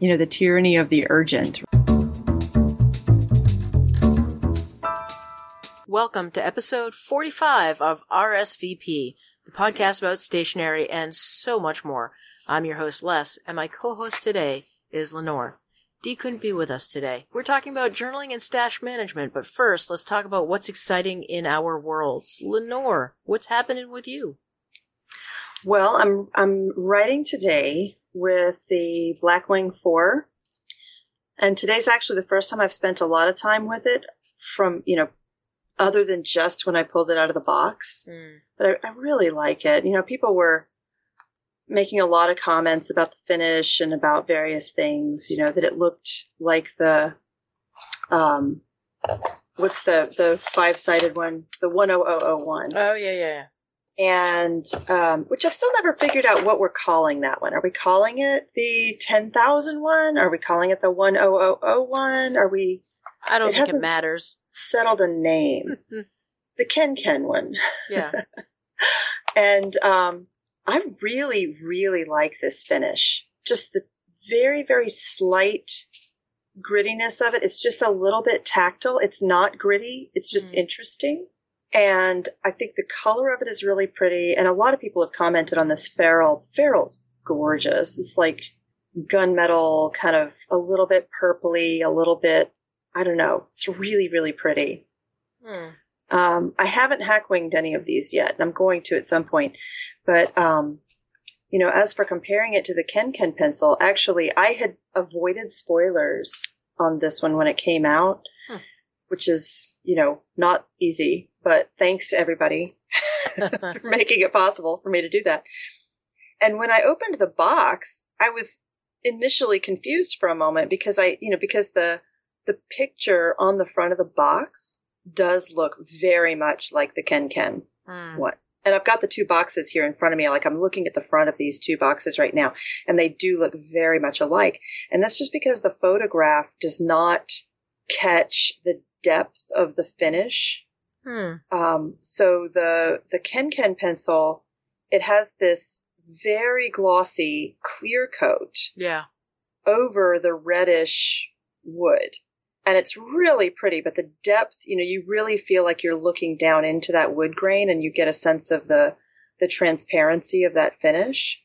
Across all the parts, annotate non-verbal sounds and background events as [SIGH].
you know, the tyranny of the urgent. Welcome to episode 45 of RSVP, the podcast about stationery and so much more. I'm your host, Les, and my co-host today is Lenore. Dee couldn't be with us today. We're talking about journaling and stash management, but first, let's talk about what's exciting in our worlds. Lenore, what's happening with you? Well, I'm I'm writing today with the Blackwing 4. And today's actually the first time I've spent a lot of time with it from, you know, other than just when I pulled it out of the box. Mm. But I, I really like it. You know, people were making a lot of comments about the finish and about various things, you know, that it looked like the, um, what's the, the five sided one? The 10001. Oh, yeah, yeah. And, um, which I've still never figured out what we're calling that one. Are we calling it the 10,000 one? Are we calling it the 10001? Are we, I don't it think it matters. Settled a name. [LAUGHS] the Ken Ken one. Yeah. [LAUGHS] and, um, I really, really like this finish. Just the very, very slight grittiness of it. It's just a little bit tactile. It's not gritty. It's just mm. interesting. And I think the color of it is really pretty. And a lot of people have commented on this ferrule. Ferrule's gorgeous. It's like gunmetal, kind of a little bit purpley, a little bit, I don't know. It's really, really pretty. Mm. Um, I haven't hack winged any of these yet, and I'm going to at some point. But, um, you know, as for comparing it to the Ken Ken pencil, actually, I had avoided spoilers on this one when it came out. Which is, you know, not easy, but thanks everybody [LAUGHS] [LAUGHS] for making it possible for me to do that. And when I opened the box, I was initially confused for a moment because I, you know, because the, the picture on the front of the box does look very much like the Ken Ken mm. one and I've got the two boxes here in front of me. Like I'm looking at the front of these two boxes right now, and they do look very much alike. And that's just because the photograph does not catch the depth of the finish. Hmm. Um, so the the Ken Ken pencil, it has this very glossy clear coat. Yeah. Over the reddish wood and it's really pretty, but the depth, you know, you really feel like you're looking down into that wood grain and you get a sense of the, the transparency of that finish.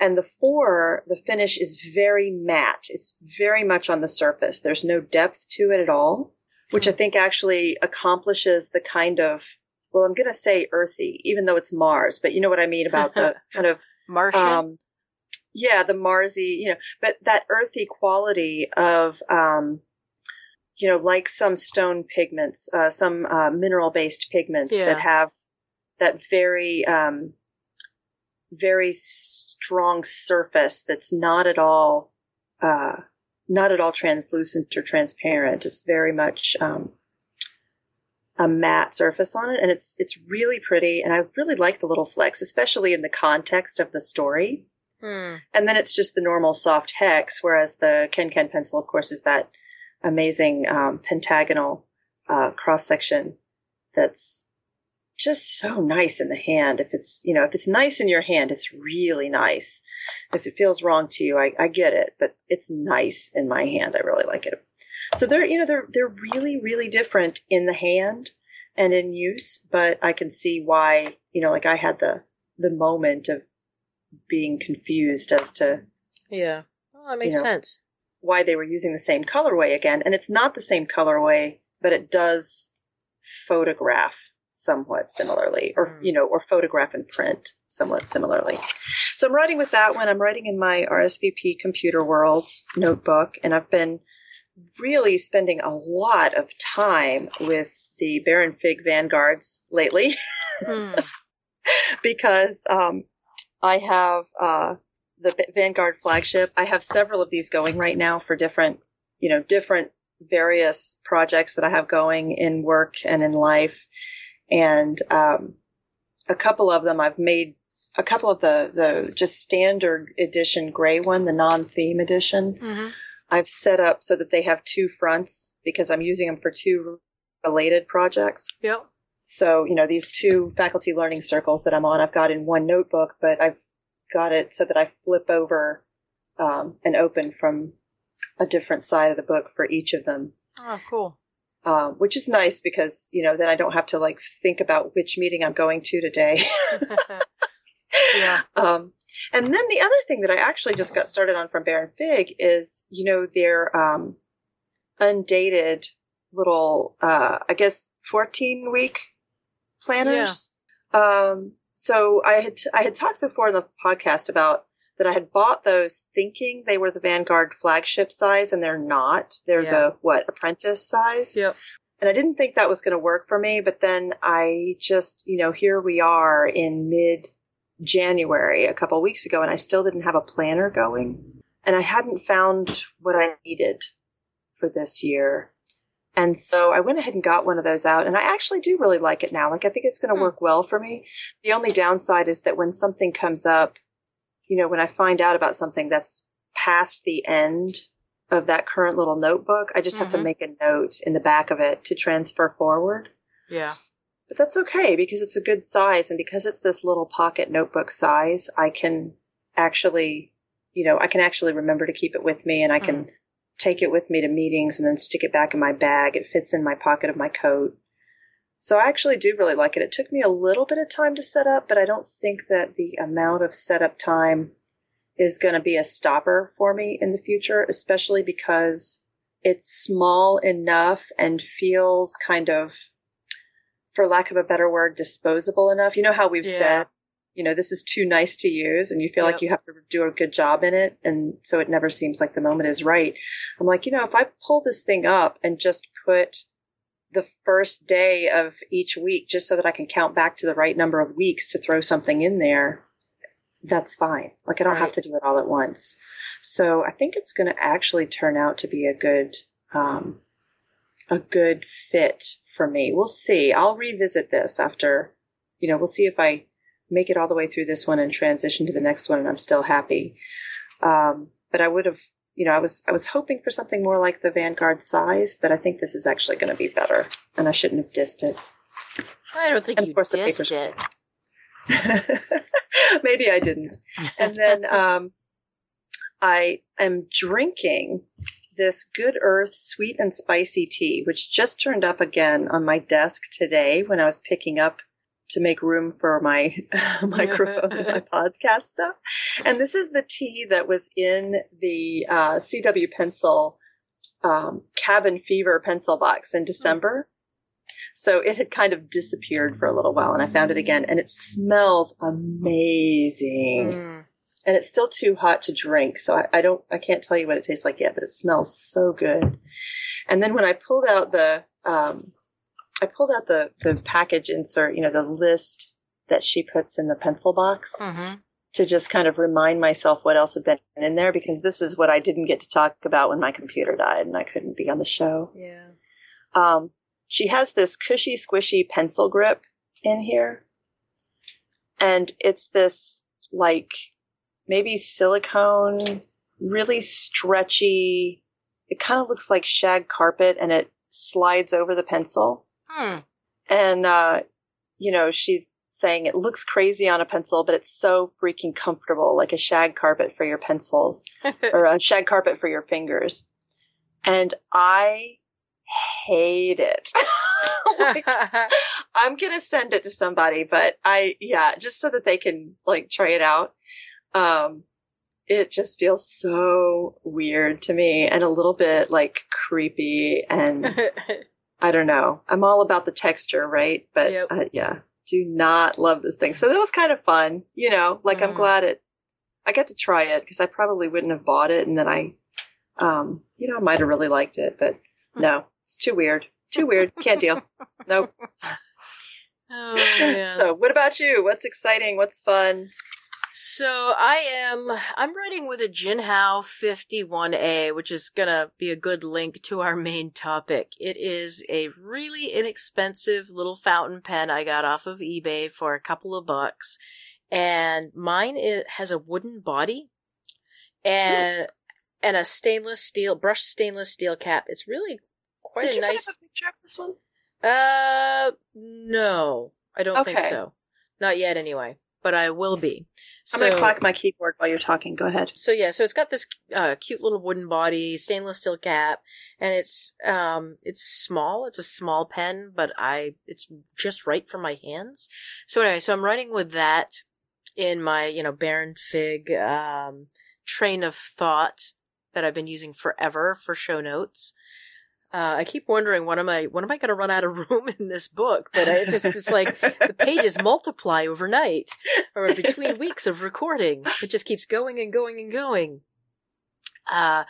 And the four, the finish is very matte. It's very much on the surface. There's no depth to it at all, which I think actually accomplishes the kind of, well, I'm going to say earthy, even though it's Mars, but you know what I mean about the [LAUGHS] kind of Martian. Um, yeah, the Marsy, you know, but that earthy quality of, um, you know, like some stone pigments, uh, some uh, mineral based pigments yeah. that have that very, um, very strong surface that's not at all, uh, not at all translucent or transparent. It's very much, um, a matte surface on it and it's, it's really pretty. And I really like the little flecks, especially in the context of the story. Hmm. And then it's just the normal soft hex, whereas the Ken Ken pencil, of course, is that amazing um, pentagonal uh, cross section that's just so nice in the hand. If it's, you know, if it's nice in your hand, it's really nice. If it feels wrong to you, I, I get it, but it's nice in my hand. I really like it. So they're, you know, they're, they're really, really different in the hand and in use, but I can see why, you know, like I had the, the moment of being confused as to. Yeah. Well, that makes you know, sense why they were using the same colorway again. And it's not the same colorway, but it does photograph somewhat similarly, or, mm. you know, or photograph and print somewhat similarly. So I'm writing with that one. I'm writing in my RSVP computer world notebook, and I've been really spending a lot of time with the Baron Fig Vanguards lately. [LAUGHS] Mm. because um, I have uh, the Vanguard flagship. I have several of these going right now for different, you know, different various projects that I have going in work and in life. And um, a couple of them I've made a couple of the the just standard edition gray one, the non-theme edition. Mm-hmm. I've set up so that they have two fronts because I'm using them for two related projects. Yep. So, you know, these two faculty learning circles that I'm on, I've got in one notebook, but I've got it so that I flip over um, and open from a different side of the book for each of them. Oh, cool. Um, which is nice because you know then I don't have to like think about which meeting I'm going to today. [LAUGHS] yeah. [LAUGHS] Um, and then the other thing that I actually just got started on from Baron Fig is, you know, their um, undated little, uh, I guess, 14 week planners. Um, so I had, t- I had talked before in the podcast about that I had bought those thinking they were the Vanguard flagship size and they're not. They're Yeah. the, what, apprentice size? Yep. And I didn't think that was going to work for me, but then I just, you know, here we are in mid January a couple weeks ago and I still didn't have a planner going and I hadn't found what I needed for this year. And so I went ahead and got one of those out and I actually do really like it now. Like I think it's going to Hmm. work well for me. The only downside is that when something comes up, you know, when I find out about something that's past the end of that current little notebook, I just have to Mhm. make a note in the back of it to transfer forward. Yeah. But that's okay because it's a good size and because it's this little pocket notebook size, I can actually, you know, I can actually remember to keep it with me and I can take it with me to meetings and then stick it back in my bag. It fits in my pocket of my coat. So I actually do really like it. It took me a little bit of time to set up, but I don't think that the amount of setup time is going to be a stopper for me in the future, especially because it's small enough and feels kind of for lack of a better word, disposable enough. You know how we've Yeah. said, you know, this is too nice to use and you feel Yep. like you have to do a good job in it. And so it never seems like the moment is right. I'm like, you know, if I pull this thing up and just put the first day of each week just so that I can count back to the right number of weeks to throw something in there, that's fine. Like I don't have to do it all at once. So I think it's going to actually turn out to be a good, um, a good fit for me. We'll see. I'll revisit this after, you know, we'll see if I make it all the way through this one and transition to the next one and I'm still happy. Um, but I would have, you know, I was, I was hoping for something more like the Vanguard size, but I think this is actually going to be better and I shouldn't have dissed it. I don't think And of you course the dissed papers- it. [LAUGHS] Maybe I didn't. And then [LAUGHS] um, I am drinking this Good Earth sweet and spicy tea, which just turned up again on my desk today when I was picking up to make room for my [LAUGHS] [LAUGHS] microphone and my podcast stuff. And this is the tea that was in the uh, CW Pencil um, Cabin Fever pencil box in December. So it had kind of disappeared for a little while and I found it again and it smells amazing. Mm. And it's still too hot to drink. So I, I don't, I can't tell you what it tastes like yet, but it smells so good. And then when I pulled out the, um, I pulled out the, the package insert, you know, the list that she puts in the pencil box hmm to just kind of remind myself what else had been in there because this is what I didn't get to talk about when my computer died and I couldn't be on the show. Yeah. Um, she has this cushy, squishy pencil grip in here. And it's this, like, maybe silicone, really stretchy. It kind of looks like shag carpet and it slides over the pencil. Hmm. And, uh, you know, she's saying it looks crazy on a pencil, but it's so freaking comfortable, like a shag carpet for your pencils [LAUGHS] or a shag carpet for your fingers. And I hate it. [LAUGHS] like, [LAUGHS] I'm gonna send it to somebody, but I yeah, just so that they can like try it out. Um, it just feels so weird to me and a little bit like creepy and I don't know. I'm all about the texture, right? But Yep. uh, yeah, do not love this thing. So that was kind of fun, you know. Like I'm Mhm. glad it. I got to try it because I probably wouldn't have bought it, and then I, um, you know, I might have really liked it, but no, it's too weird. Too weird. Can't deal. Nope. [LAUGHS] oh man. [LAUGHS] So, what about you? What's exciting? What's fun? So I am I'm writing with a Jinhao 51A, which is gonna be a good link to our main topic. It is a really inexpensive little fountain pen I got off of eBay for a couple of bucks. And mine it has a wooden body and and a stainless steel brushed stainless steel cap. It's really quite Did a you nice have a picture of this one? uh no. I don't think Okay. so. Not yet anyway. But I will be. I'm going to clack my keyboard while you're talking. Go ahead. So yeah, so it's got this uh, cute little wooden body, stainless steel cap, and it's um it's small. It's a small pen, but I it's just right for my hands. So anyway, so I'm writing with that in my you know Baron Fig um, train of thought that I've been using forever for show notes. Uh, I keep wondering when am I when am I going to run out of [LAUGHS] room in this book? But it's just it's like the pages multiply overnight or between [LAUGHS] weeks of recording. It just keeps going and going and going. Uh,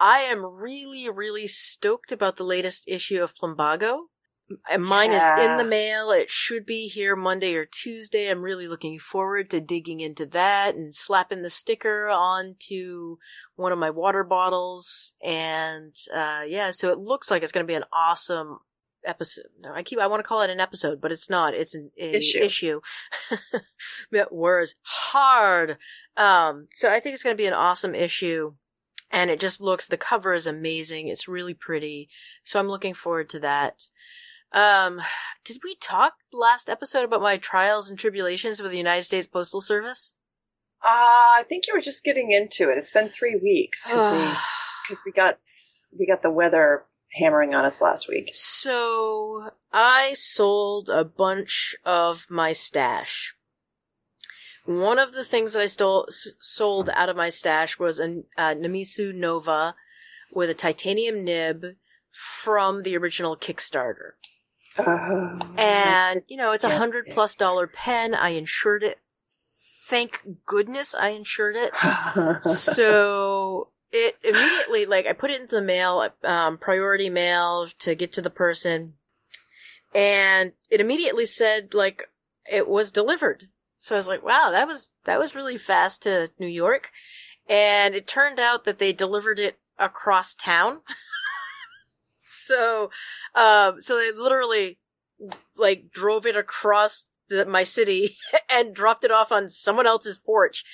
I am really really stoked about the latest issue of Plumbago. Mine yeah. is in the mail. It should be here Monday or Tuesday. I'm really looking forward to digging into that and slapping the sticker onto one of my water bottles. And, uh, yeah, so it looks like it's going to be an awesome episode. No, I keep, I want to call it an episode, but it's not. It's an, issue. issue. [LAUGHS] Words hard. Um, so I think it's going to be an awesome issue and it just looks, the cover is amazing. It's really pretty. So I'm looking forward to that. Um, did we talk last episode about my trials and tribulations with the United States Postal Service? Uh, I think you were just getting into it. It's been three weeks because we [SIGHS] because we got we got the weather hammering on us last week. So I sold a bunch of my stash. One of the things that I stole s- sold out of my stash was a, a Namisu Nova with a titanium nib from the original Kickstarter. Uh, and you know, it's a hundred plus dollar pen. I insured it. Thank goodness I insured it. [LAUGHS] so it immediately, like, I put it into the mail, um, priority mail to get to the person, and it immediately said like it was delivered. So I was like, wow, that was that was really fast to New York, and it turned out that they delivered it across town. [LAUGHS] so, um, so they literally like drove it across the, my city [LAUGHS] and dropped it off on someone else's porch.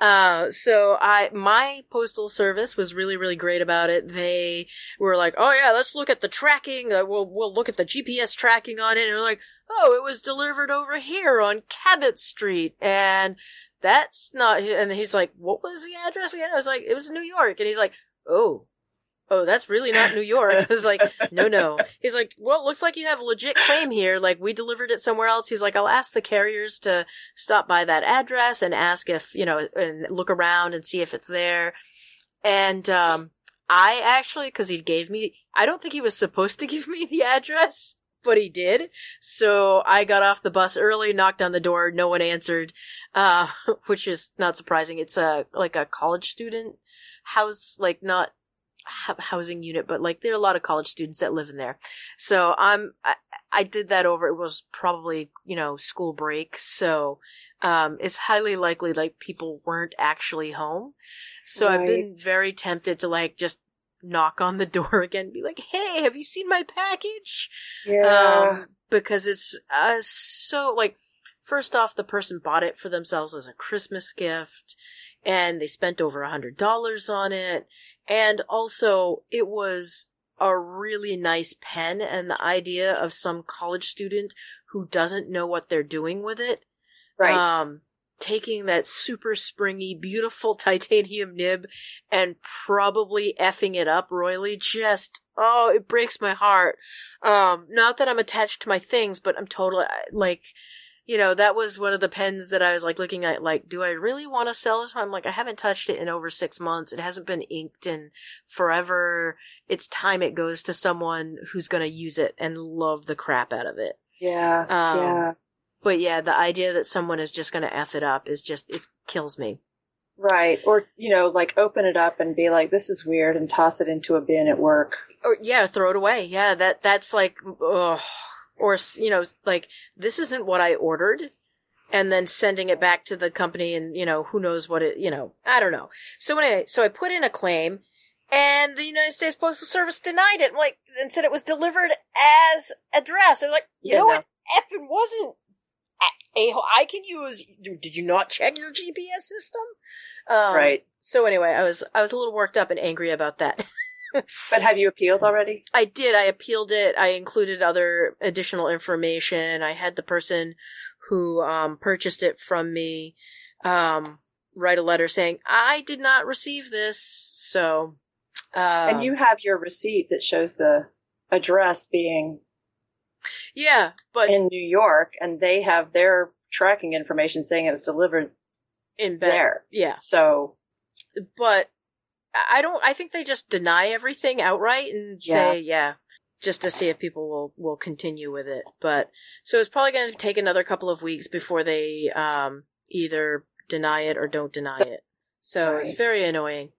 Uh, so I, my postal service was really, really great about it. They were like, oh yeah, let's look at the tracking. Uh, we'll, we'll look at the GPS tracking on it. And they're like, oh, it was delivered over here on Cabot Street. And that's not, and he's like, what was the address again? I was like, it was New York. And he's like, oh, oh, that's really not New York. [LAUGHS] I was like, no, no. He's like, well, it looks like you have a legit claim here. Like, we delivered it somewhere else. He's like, I'll ask the carriers to stop by that address and ask if, you know, and look around and see if it's there. And, um, I actually, cause he gave me, I don't think he was supposed to [LAUGHS] give me the address, but he did. So I got off the bus early, knocked on the door, no one answered, uh, [LAUGHS] which is not surprising. It's a, like a college student house, like not housing unit, but like there are a lot of college students that live in there. So I'm, I, I did that over, it was probably, you know, school break. So, um, it's highly likely like people weren't actually home. So right. I've been very tempted to like just knock on the [LAUGHS] door again, be like, "Hey, have you seen my package?" Yeah. Um, because it's uh, so like, first off, the person bought it for themselves as a Christmas gift, and they spent over a hundred dollars on it, and also, it was a really nice pen and the idea of some college student who doesn't know what they're doing with it. Right. Um, taking that super springy, beautiful [LAUGHS] titanium nib and probably effing it up royally just, oh, it breaks my heart. Um, not that I'm attached to my things, but I'm totally, like, you know, that was one of the pens that I was like looking at, like, do I really want to sell this one? I'm like, I haven't touched it in over six months. It hasn't been inked in forever. It's time it goes to someone who's going to use it and love the crap out of it. Yeah. Um, yeah. But yeah, the idea that someone is just going to F it up is just, it kills me. Right. Or, you know, like open it up and be like, this is weird and toss it into a bin at work. Or, yeah, throw it away. Yeah, that, that's like, ugh or you know like this isn't what i ordered and then sending it back to the company and you know who knows what it you know i don't know. So anyway so i put in a claim and the united states postal service denied it. Like and said it was delivered as addressed they're like you yeah, know no. what? Effing wasn't. A i can use did you not check your gps system? Um, right. so anyway i was i was a little worked up and angry about that [LAUGHS] [LAUGHS] but have you appealed already? I did. I appealed it. I included other additional information. I had the person who um, purchased it from me um, write a letter saying I did not receive this. So, um, and you have your receipt that shows the address being yeah, but in New York, and they have their tracking information saying it was delivered in bed, there. yeah. So, But I don't. I think they just deny everything outright and say yeah. Just to see if people will, will continue with it, but so it's probably going to take another couple of weeks before they um, either deny it or don't deny it. So it's very annoying.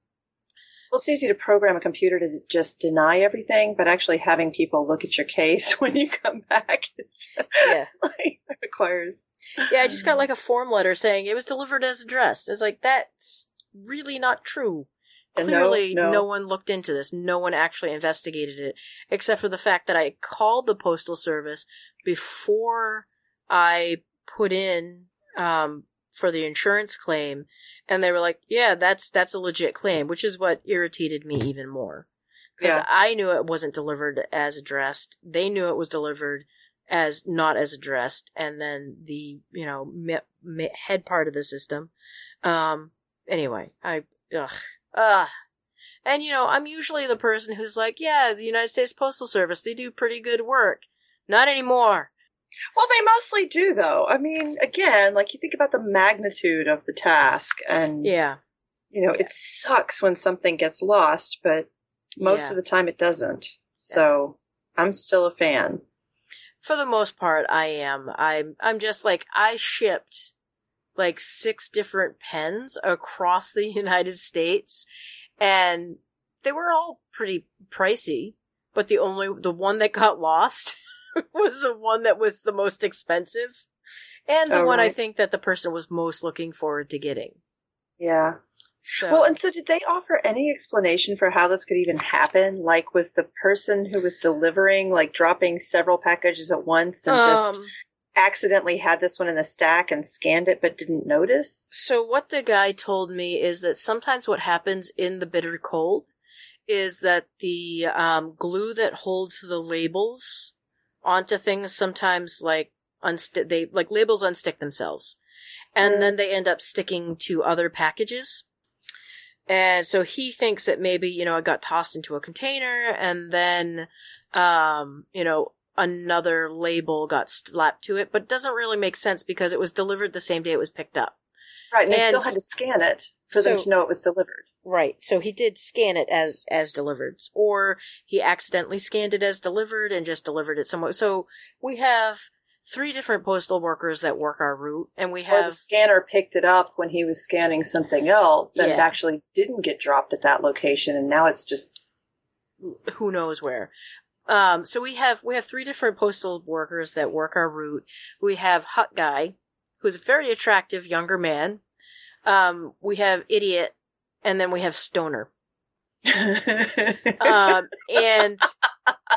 well, it's easy to program a computer to just deny everything, but actually having people look at your case [LAUGHS] when you come back, it's [LAUGHS] Yeah. like requires. Yeah, I just got like a form letter saying it was delivered as addressed. It's like that's really not true. And no- Clearly, no, no. one looked into this. No one actually investigated it, except for the fact that I called the postal service before I put in um, for the insurance claim, and they were like, "Yeah, that's that's a legit claim," which is what irritated me even more because Yeah. I knew it wasn't delivered as addressed. They knew it was delivered as not as addressed, and then the you know me, me, head part of the system. Um. Anyway, I ugh ugh. And you know, I'm usually the person who's like, yeah, the United States Postal Service, they do pretty good work. Not anymore. Well, they mostly do, though. I mean, again, like you think about the magnitude of the task, and Yeah. you know, Yeah. it sucks when something gets lost, but most Yeah. of the time it doesn't. So I'm still a fan. For the most part, I am. I'm. I'm just like I shipped like six different pens across the [LAUGHS] United States, and they were all pretty pricey. But the only the one that got lost [LAUGHS] was the one that was the most expensive, and the Oh, one I think that the person was most looking forward to getting. Yeah. So, Well, and so did they offer any explanation for how this could even happen? Like, was the person who was delivering, like, dropping several packages at once and just um, accidentally had this one in the stack and scanned it but didn't notice? So what the guy told me is that sometimes what happens in the bitter cold is that the um, glue that holds the labels onto things sometimes like unstick they like labels unstick themselves, and Mm. then they end up sticking to other packages. And so he thinks that maybe you know it got tossed into a container, and then um, you know another label got slapped to it, but it doesn't really make sense because it was delivered the same day it was picked up. Right, and they still had to scan it for them So- to know it was delivered. Right. So he did scan it as as delivered, or he accidentally scanned it as delivered and just delivered it somewhere. So we have three different postal workers that work our route, and we Or have the scanner picked it up when he was scanning something else and it actually didn't get dropped at that location, and now it's just who knows where. Um, so we have we have three different postal workers that work our route. We have Hut Guy, who's a very attractive younger man. Um, we have Idiot, and then we have Stoner. [LAUGHS] Um, and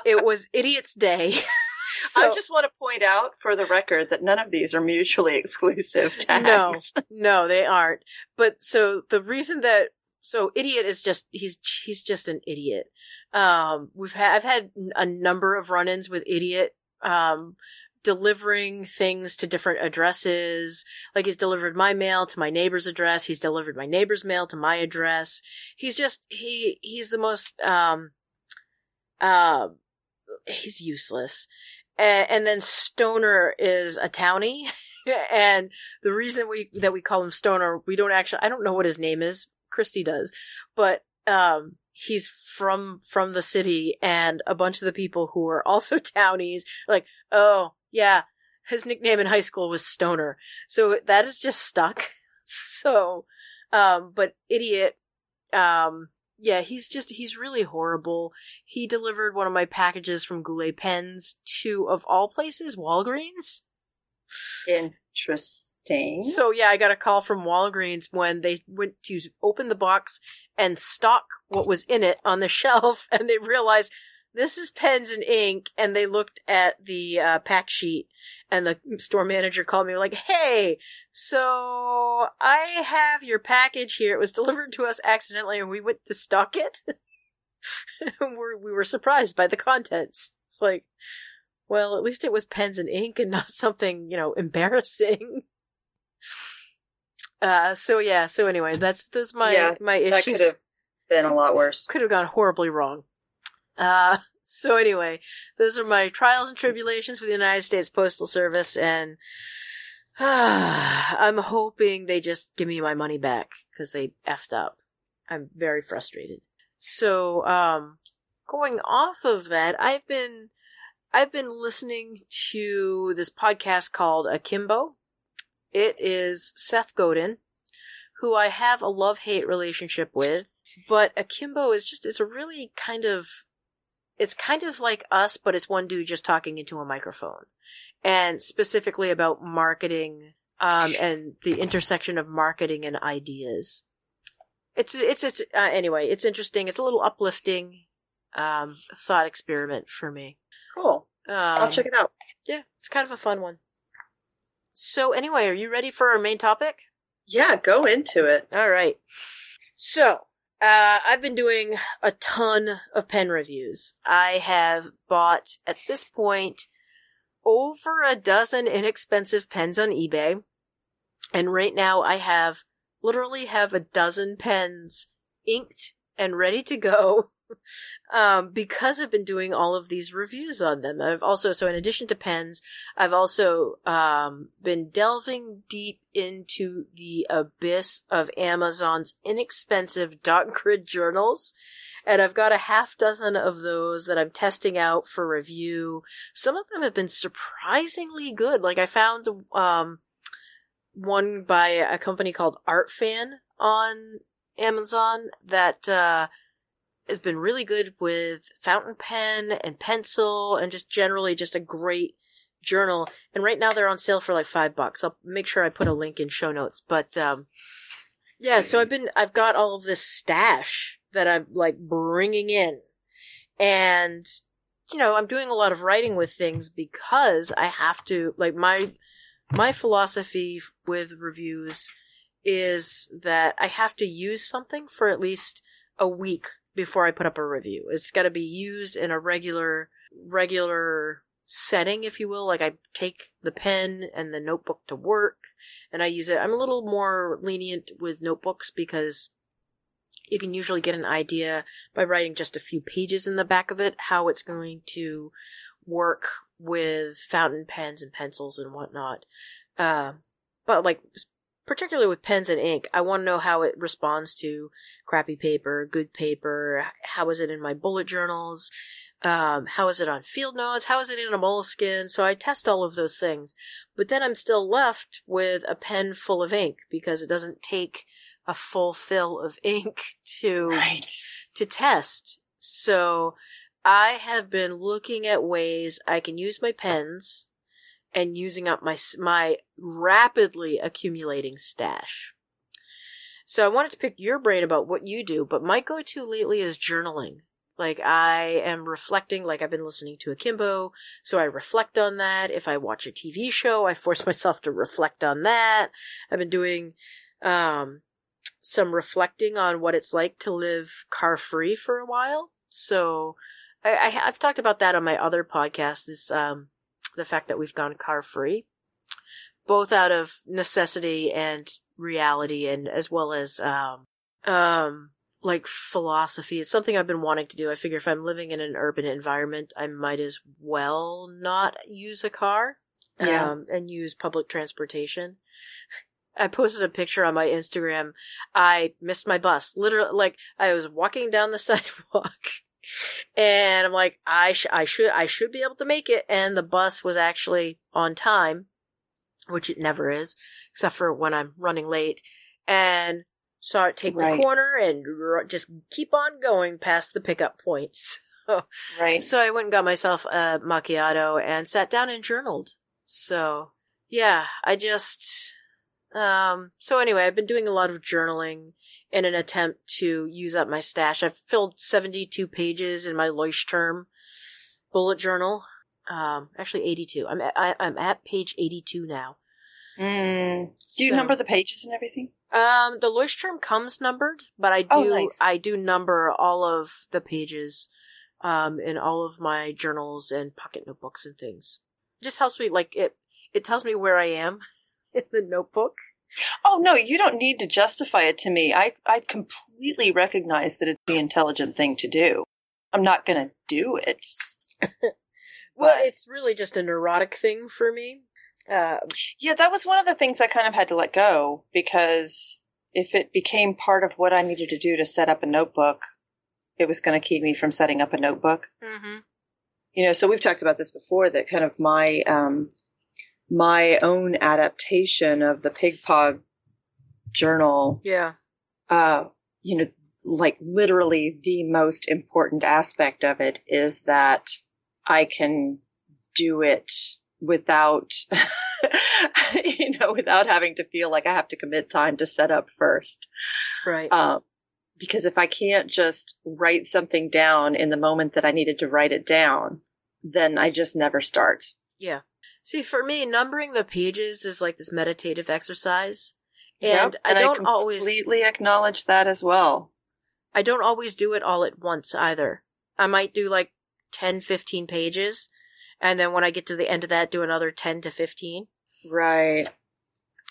it was Idiot's Day. [LAUGHS] I just want to point out for the record that none of these are mutually [LAUGHS] exclusive tags. No, no, they aren't. But so the reason that so idiot is just he's he's just an idiot. Um, we've had I've had a number of run-ins with idiot. Um, delivering things to different addresses. Like he's delivered my mail to my neighbor's address. He's delivered my neighbor's mail to my address. He's just he he's the most um uh he's useless. And, and then Stoner is a townie. [LAUGHS] and the reason we that we call him Stoner, we don't actually I don't know what his name is. Christy does. But um he's from from the city and a bunch of the people who are also [LAUGHS] townies are like, "Oh, yeah, his nickname in high school was Stoner." So that is just stuck. [LAUGHS] so um but idiot um yeah, he's just he's really horrible. He delivered one of my packages from Goulet Pens to of all places Walgreens. Interesting. So yeah, I got a call from Walgreens when they went to open the box and stock what was in it on the [LAUGHS] shelf, and they realized this is pens and ink. And they looked at the uh, pack sheet, and the store manager called me like, "Hey, so I have your package here. It was [LAUGHS] delivered to us accidentally, and we went to stock it. [LAUGHS] We're, we were surprised by the contents. It's like." Well, at least it was pens and ink and not something, you know, embarrassing. Uh, so yeah, so anyway, that's those my Yeah, my That issues could have been a lot worse. could have gone horribly wrong. Uh, [LAUGHS] so anyway, those are my trials and tribulations with the United States Postal Service, and [SIGHS] I'm hoping they just give me my money back because they effed up. I'm very frustrated. So, um, going off of that, I've been, I've been listening to this podcast called Akimbo. It is Seth Godin, who I have a love-hate relationship with, but Akimbo is just, it's a really kind of, it's kind of like us, but it's one dude just talking into a microphone. And specifically about marketing, um, and the intersection of marketing and ideas. It's, it's, it's, uh, anyway, it's interesting. It's a little uplifting, um, thought experiment for me. Cool. Um, I'll check it out. Yeah, it's kind of a fun one. So anyway, are you ready for our main topic? Yeah, go into it. All right. So, uh, I've been doing a ton of pen reviews. I have bought, at this point, over a dozen inexpensive pens on eBay. And right now I have, literally have a dozen pens inked and ready to go. Um, because I've been doing all of these reviews on them. I've also, so in addition to pens, I've also, um, been delving deep into the abyss of Amazon's inexpensive dot grid journals. And I've got a half dozen of those that I'm testing out for review. Some of them have been surprisingly good. Like I found, um, one by a company called ArtFan on Amazon that, uh, has been really good with fountain pen and pencil and just generally just a great journal. And right now they're on sale for like five bucks. I'll make sure I put a link in show notes. But, um, yeah, so I've been, I've got all of this stash that I'm like bringing in. And, you know, I'm doing a lot of writing with things because I have to, like my, my philosophy with reviews is that I have to use something for at least a week before I put up a review. It's got to be used in a regular, regular setting, if you will. Like I take the pen and the notebook to work and I use it. I'm a little more lenient with notebooks because you can usually get an idea by writing just a few pages in the back of it how it's going to work with fountain pens and pencils and whatnot. Uh, but like particularly with pens and ink, I want to know how it responds to crappy paper, good paper. How is it in my bullet journals? Um, how is it on field notes? How is it in a Moleskine? So I test all of those things. But then I'm still left with a pen full of ink because it doesn't take a full fill of [LAUGHS] ink to Right. to test. So I have been looking at ways I can use my pens and using up my my rapidly accumulating stash. So I wanted to pick your brain about what you do, but my go-to lately is journaling. Like I am reflecting, like I've been listening to Akimbo, so I reflect on that. If I watch a TV show, I force [LAUGHS] myself to reflect on that. I've been doing um some reflecting on what it's like to live car free for a while. So I, I I've talked about that on my other podcast. This um the fact that we've gone car free, both out of necessity and reality, and as well as um um like philosophy. It's something I've been wanting to do. I figure if I'm living in an urban environment, I might as well not use a car. Yeah. Um, and use public transportation. [LAUGHS] I posted a picture on my Instagram. I missed my bus. Literally, like I was walking down the [LAUGHS] sidewalk, and I'm like, I sh- I should I should be able to make it, and the bus was actually on time, which it never is, except for when I'm running late, and so it take Right. the corner and r- just keep on going past the pickup points. [LAUGHS] Right. So I went and got myself a macchiato and sat down and journaled. So yeah, I just um so anyway, I've been doing a lot of journaling in an attempt to use up my stash. I've filled 72 pages in my Leuchtturm bullet journal. Um actually 82. I'm at, I, I'm at page 82 now. Mm. Do you So- number the pages and everything? Um, the Leuchtturm comes numbered, but I do Oh, nice. I do number all of the pages um, in all of my journals and pocket notebooks and things. It just helps me, like, it, it tells me where I am [LAUGHS] in the notebook. Oh no, you don't need to justify it to me. I I completely recognize that it's the intelligent thing to do. I'm not going to do it. [LAUGHS] Well, it's really just a neurotic thing for me. Uh, Yeah, that was one of the things I kind of had to let go because if it became part of what I needed to do to set up a notebook, it was going to keep me from setting up a notebook. mhm. You know, so we've talked about this before that kind of my um my own adaptation of the Pigpog journal Yeah. uh you know like literally the most important aspect of it is that I can do it without [LAUGHS] you know without having to feel like I have to commit time to set up first Right. um, because if I can't just write something down in the moment that I needed to write it down then I just never start Yeah. See, for me, numbering the pages is like this meditative exercise. And Yep, I don't I always completely acknowledge that as well I don't always do it all at once either. I might do like 10, 15 pages, and then when I get to the end of that, do another 10 to 15. right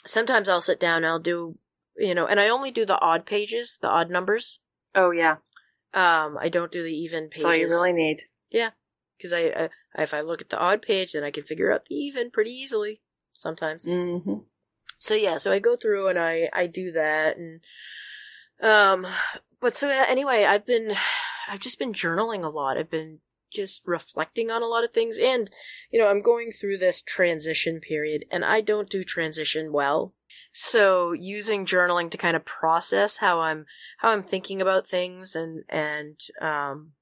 Sometimes I'll sit down and I'll do, you know, and I only do the odd pages, the odd numbers. oh yeah Um, I don't do the even pages. that's all you really need Yeah. Because I, I, if I look at the odd page, then I can figure out the even pretty easily sometimes. hmm so yeah so i go through and i i do that and um but so anyway i've been i've just been journaling a lot. I've been just reflecting on a lot of things and you know i'm going through this transition period and i don't do transition well. So using journaling to kind of process how i'm how i'm thinking about things and and um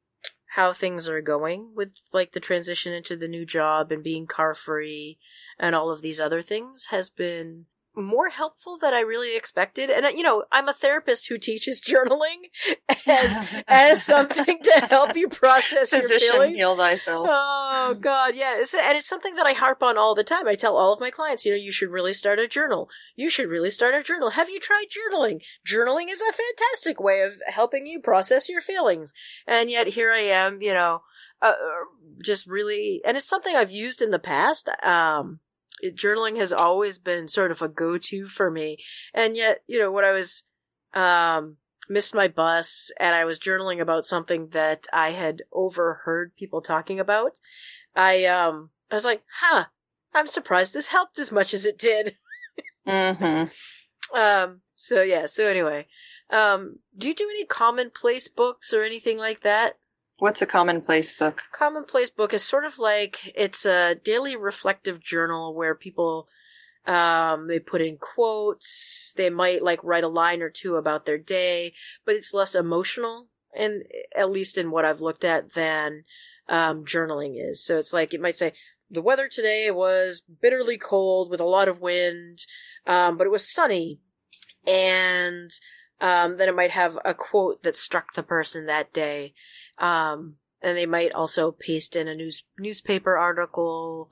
how things are going with like the transition into the new job and being car free and all of these other things has been more helpful than I really expected. And uh, you know, I'm a therapist who teaches journaling [LAUGHS] as as [LAUGHS] something to help you process your feelings. heal thyself Oh God, yeah, it's, and it's something that I harp on all the time. I tell all of my clients, you know, you should really start a journal. You should really start a journal. Have you tried journaling? Journaling is a fantastic way of helping you process your feelings. And yet here I am, you know, uh, just really, and it's something I've used in the past. Um, journaling has always been sort of a go-to for me. And yet, you know, when I was, um, missed my bus and I was journaling about something that I had overheard people talking about, I, um, I was like, huh, I'm surprised this helped as much as it did. mm-hmm. [LAUGHS] Um, so yeah, so anyway, um, do you do any commonplace books or anything like that? What's a commonplace book? commonplace book is sort of like it's a daily reflective journal where people um they put in quotes they might like write a line or two about their day but it's less emotional and at least in what i've looked at than um journaling is. So it's like it might say the weather today was bitterly cold with a lot of wind um but it was sunny. And um then it might have a quote that struck the person that day um, and they might also paste in a news newspaper article,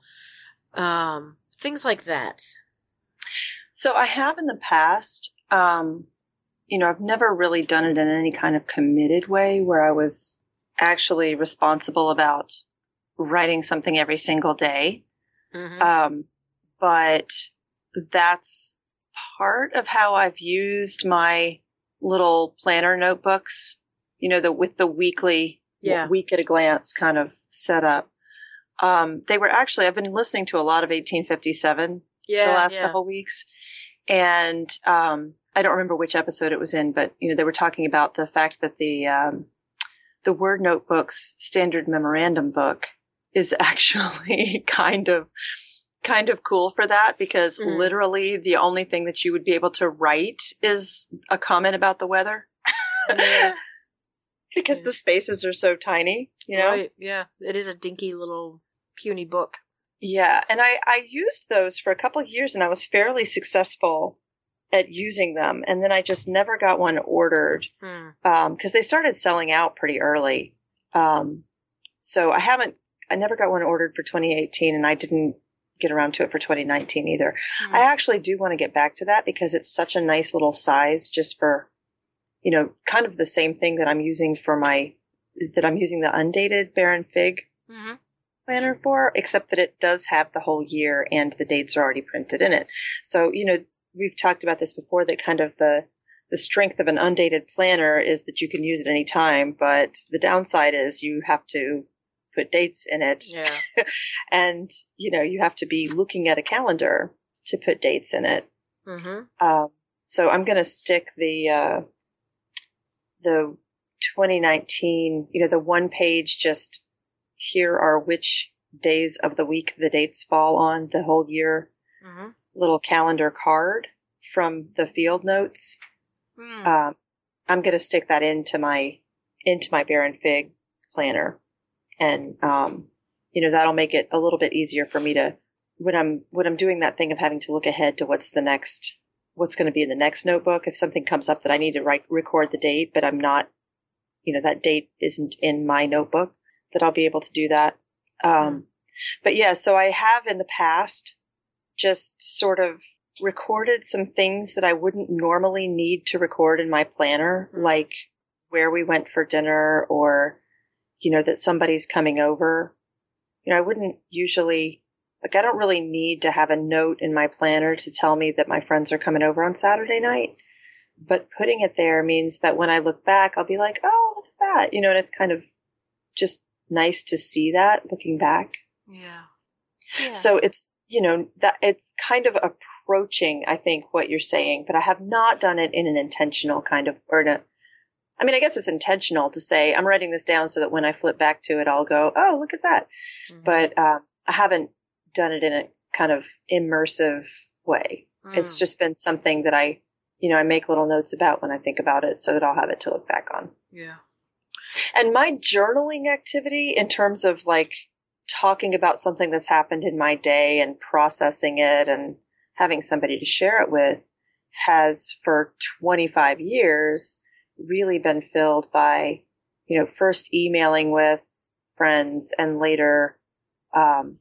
um, things like that. So I have in the past, um, you know, I've never really done it in any kind of committed way where I was actually responsible about writing something every single day. Mm-hmm. Um, but that's part of how I've used my little planner notebooks, you know, the with the weekly Yeah. week at a glance kind of setup. Um, they were actually I've been listening to a lot of 1857 yeah, the last yeah. couple weeks, and um, I don't remember which episode it was in, but you know they were talking about the fact that the um, the Word Notebooks standard memorandum book is [LAUGHS] actually kind of kind of cool for that because Mhm. literally the only thing that you would be able to write is a comment about the weather. Yeah. [LAUGHS] because Yeah. the spaces are so tiny, you know. Right, yeah, it is a dinky little puny book. Yeah, and I I used those for a couple of years, and I was fairly successful at using them. And then I just never got one ordered Hmm. because they started selling out pretty early. Um, so I haven't, I never got one ordered for 2018, and I didn't get around to it for 2019 either. Hmm. I actually do want to get back to that because it's such a nice little size, just for you know, kind of the same thing that I'm using for my that I'm using the undated Baron Fig Mm-hmm. planner for, except that it does have the whole year and the dates are already printed in it. So, you know, we've talked about this before that kind of the the strength of an undated planner is that you can use it any time, but the downside is you have to put dates in it Yeah. [LAUGHS] and you know, you have to be looking at a calendar to put dates in it. Mm-hmm. Um, so I'm going to stick the uh, the 2019, you know, the one page. Just here are which days of the week the dates fall on the whole year. Mm-hmm. Little calendar card from the field notes. Mm. Um, I'm going to stick that into my into my Baron Fig planner, and um, you know that'll make it a little bit easier for me to when I'm when I'm doing that thing of having to look ahead to what's the next what's going to be in the next notebook. If something comes up that I need to write record the date, but I'm not, you know, that date isn't in my notebook, that I'll be able to do that. Um, but yeah, so I have in the past just sort of recorded some things that I wouldn't normally need to record in my planner, Mhm. like where we went for dinner or, you know, that somebody's coming over. You know, I wouldn't usually, like, I don't really need to have a note in my planner to tell me that my friends are coming over on Saturday night. But putting it there means that when I look back, I'll be like, oh, look at that. You know, and it's kind of just nice to see that looking back. Yeah. Yeah. So it's, you know, that it's kind of approaching, I think, what you're saying, but I have not done it in an intentional kind of, or in a, I mean, I guess it's intentional to say, I'm writing this down so that when I flip back to it, I'll go, oh, look at that. Mhm. But, um, I haven't done it in a kind of immersive way. It's Mm. just been something that I, you know, I make little notes about when I think about it so that I'll have it to look back on. yeah. And my journaling activity, in terms of like talking about something that's happened in my day and processing it and having somebody to share it with, has for 25 years really been filled by, you know, first emailing with friends and later um,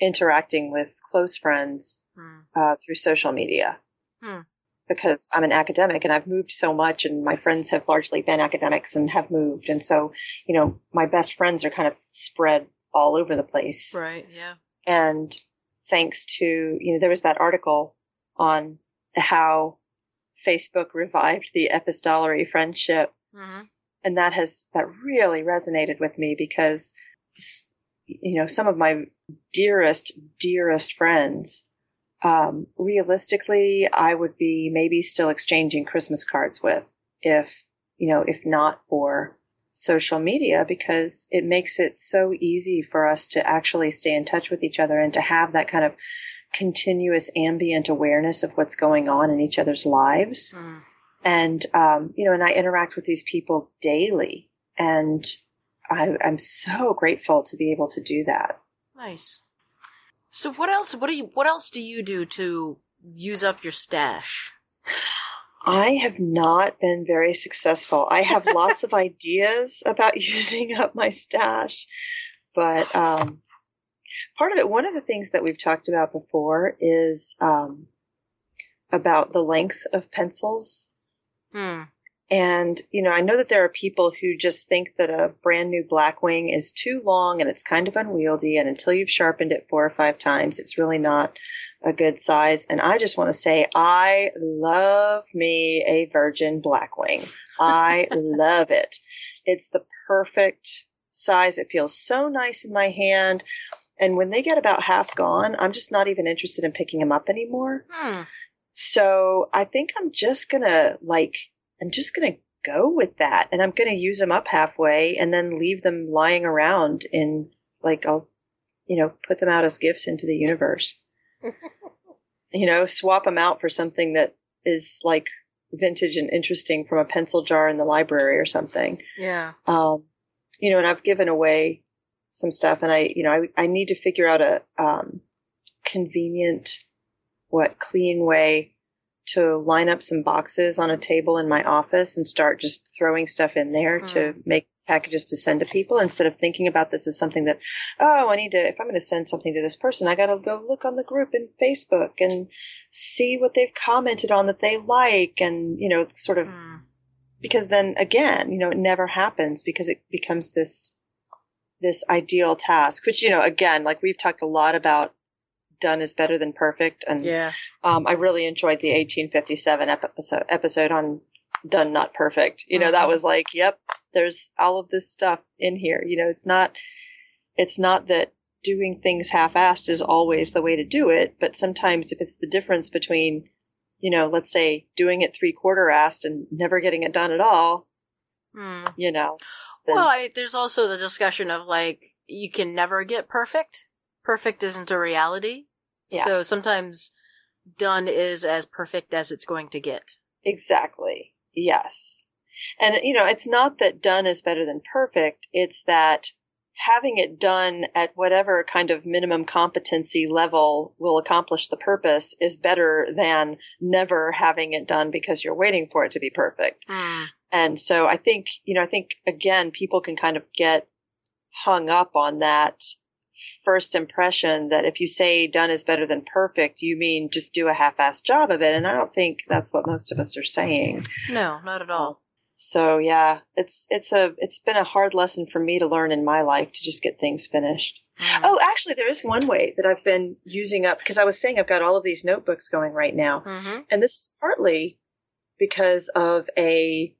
interacting with close friends Mm. uh, through social media. Hmm. Because I'm an academic and I've moved so much, and my friends have largely been academics and have moved. And so, you know, my best friends are kind of spread all over the place. Right. Yeah. And thanks to, you know, there was that article on how Facebook revived the epistolary friendship Mm-hmm. and that has that really resonated with me because you know some of my dearest dearest friends um, realistically i would be maybe still exchanging christmas cards with if you know if not for social media because it makes it so easy for us to actually stay in touch with each other and to have that kind of continuous ambient awareness of what's going on in each other's lives Mm. and um, you know, and I interact with these people daily, and I, I'm so grateful to be able to do that. Nice. So what else? What do you? What else do you do to use up your stash? I have not been very successful. I have [LAUGHS] lots of ideas about [LAUGHS] using up my stash, but um, part of it, one of the things that we've talked about before is um, about the length of pencils. Hmm. And, you know, I know that there are people who just think that a brand new Blackwing is too long and it's kind of unwieldy. And until you've sharpened it four or five times, it's really not a good size. And I just want to say, I love me a Virgin Blackwing. I [LAUGHS] love it. It's the perfect size. It feels so nice in my hand. And when they get about half gone, I'm just not even interested in picking them up anymore. Hmm. So I think I'm just gonna like I'm just gonna go with that, and I'm gonna use them up halfway, and then leave them lying around in like I'll you know put them out as gifts into the universe. [LAUGHS] you know, swap them out for something that is like vintage and interesting from a pencil jar in the library or something. Yeah. Um, you know, and I've given away some stuff, and I, you know, I, I need to figure out a um, convenient, what clean way to line up some boxes on a table in my office and start just throwing stuff in there to make packages to send to people instead of thinking about this as something that, oh, I need to, if I'm going to send something to this person, I got to go look on the group in Facebook and see what they've commented on that they like and, you know, sort of Hmm. because then again, you know, it never happens because it becomes this this ideal task, which you know, again, like we've talked a lot about done is better than perfect and Yeah. um, I really enjoyed the 1857 episode episode on done not perfect. You know, that Mhm. was like, yep, there's all of this stuff in here. You know, it's not it's not that doing things half-assed is always the way to do it, but sometimes if it's the difference between, you know, let's say doing it three-quarter assed and never getting it done at all, Hmm. you know. then- Well, I, there's also the discussion of like you can never get perfect. Perfect isn't a reality. Yeah. So sometimes done is as perfect as it's going to get. Exactly. Yes. And, you know, it's not that done is better than perfect. It's that having it done at whatever kind of minimum competency level will accomplish the purpose is better than never having it done because you're waiting for it to be perfect. Hmm. And so I think, you know, I think again, people can kind of get hung up on that first impression that if you say done is better than perfect, you mean just do a half-assed job of it. And I don't think that's what most of us are saying. No, not at all. So yeah, it's, it's a, it's been a hard lesson for me to learn in my life to just get things finished. Hmm. Oh, actually there is one way that I've been using up because I was saying I've got all of these notebooks going right now. Mhm. And this is partly because of a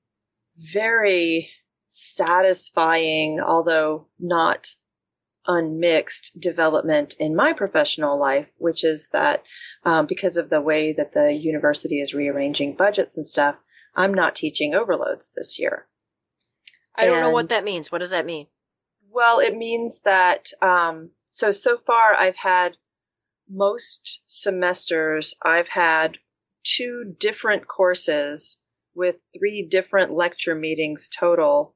very satisfying, although not unmixed development in my professional life, which is that um, because of the way that the university is rearranging budgets and stuff, I'm not teaching overloads this year. I don't know what that means. What does that mean? Well, it means that um, so so far I've had most semesters I've had two different courses with three different lecture meetings total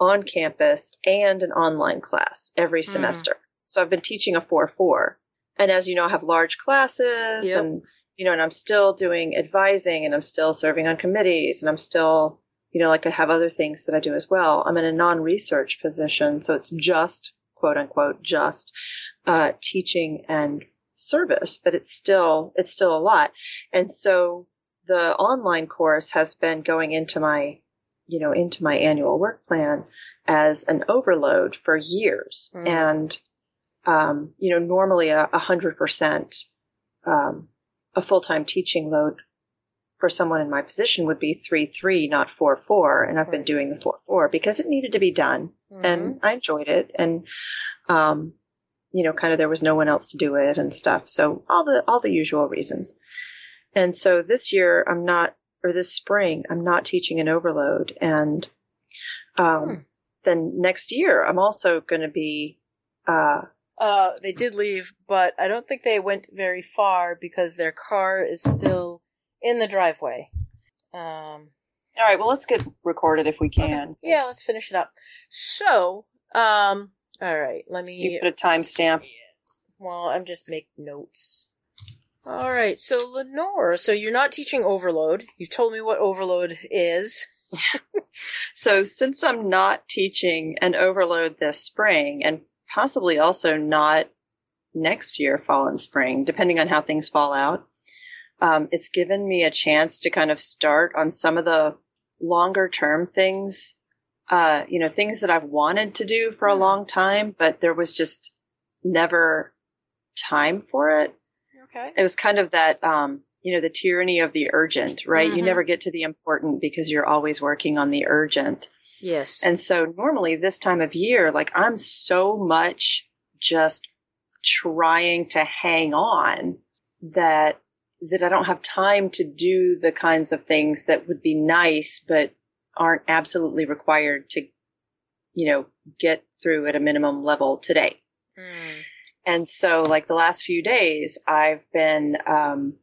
on campus and an online class every Mm. semester. So I've been teaching a 4-4. And as you know, I have large classes Yep. and you know, and I'm still doing advising and I'm still serving on committees and I'm still you know, like I have other things that I do as well. I'm in a non-research position, so it's just quote unquote just uh, teaching and service, but it's still it's still a lot. And so the online course has been going into my you know into my annual work plan as an overload for years, Mm. and um, you know normally a hundred percent um, a full time teaching load for someone in my position would be three three, not four four, and I've been doing the four four because it needed to be done, Mhm. and I enjoyed it, and um, you know, kind of there was no one else to do it and stuff, so all the all the usual reasons. And so this year I'm not, or this spring I'm not teaching an overload, and um, Hmm. then next year I'm also going to be. Uh, Uh, they did leave, but I don't think they went very far because their car is still in the driveway. Um, all right, well let's get recorded if we can. yeah, let's finish it up. So, um, all right, let me. You put a timestamp. Well, I'm just make notes. All right, so Lenore, so you're not teaching overload. You've told me what overload is. [LAUGHS] So since I'm not teaching an overload this spring and possibly also not next year, fall and spring, depending on how things fall out, um, it's given me a chance to kind of start on some of the longer term things, uh, you know, things that I've wanted to do for a Hmm. long time, but there was just never time for it. Okay. It was kind of that, um, you know, the tyranny of the urgent, right? You Mhm. never get to the important because you're always working on the urgent. Yes. And so normally this time of year, like I'm so much just trying to hang on that that I don't have time to do the kinds of things that would be nice but aren't absolutely required to you know get through at a minimum level today. Hmm. And so, like the last few days, I've been um,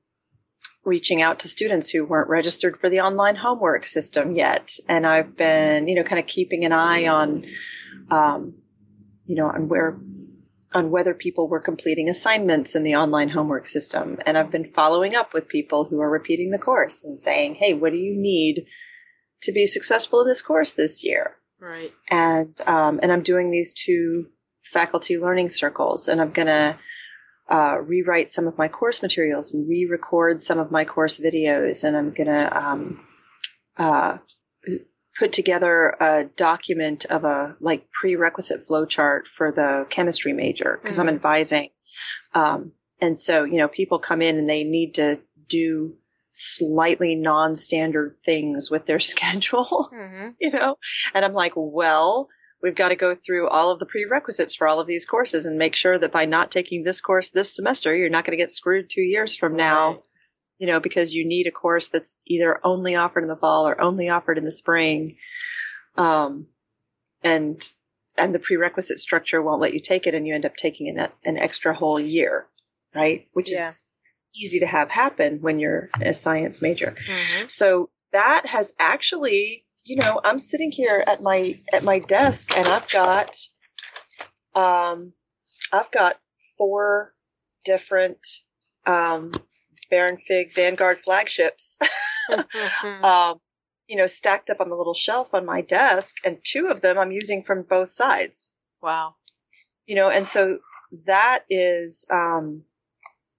reaching out to students who weren't registered for the online homework system yet, and I've been, you know, kind of keeping an eye on, um, you know, on where, on whether people were completing assignments in the online homework system, and I've been following up with people who are repeating the course and saying, "Hey, what do you need to be successful in this course this year?" Right. and um, and I'm doing these two faculty learning circles, and I'm gonna uh, rewrite some of my course materials and re-record some of my course videos, and I'm gonna um, uh, put together a document of a like prerequisite flowchart for the chemistry major because Mhm. I'm advising. Um, and so, you know, people come in and they need to do slightly non-standard things with their [LAUGHS] schedule, Mm-hmm. you know? And I'm like, well, we've got to go through all of the prerequisites for all of these courses and make sure that by not taking this course this semester, you're not going to get screwed two years from now you know, because you need a course that's either only offered in the fall or only offered in the spring. Um, and, and the prerequisite structure won't let you take it and you end up taking an, an extra whole year, right? Which Yeah. is easy to have happen when you're a science major. Mm-hmm. So that has actually, you know, I'm sitting here at my, at my desk and I've got, um, I've got four different, um, Baron Fig Vanguard flagships, Mm-hmm. [LAUGHS] [LAUGHS] um, you know, stacked up on the little shelf on my desk, and two of them I'm using from both sides. wow. You know, and so that is, um,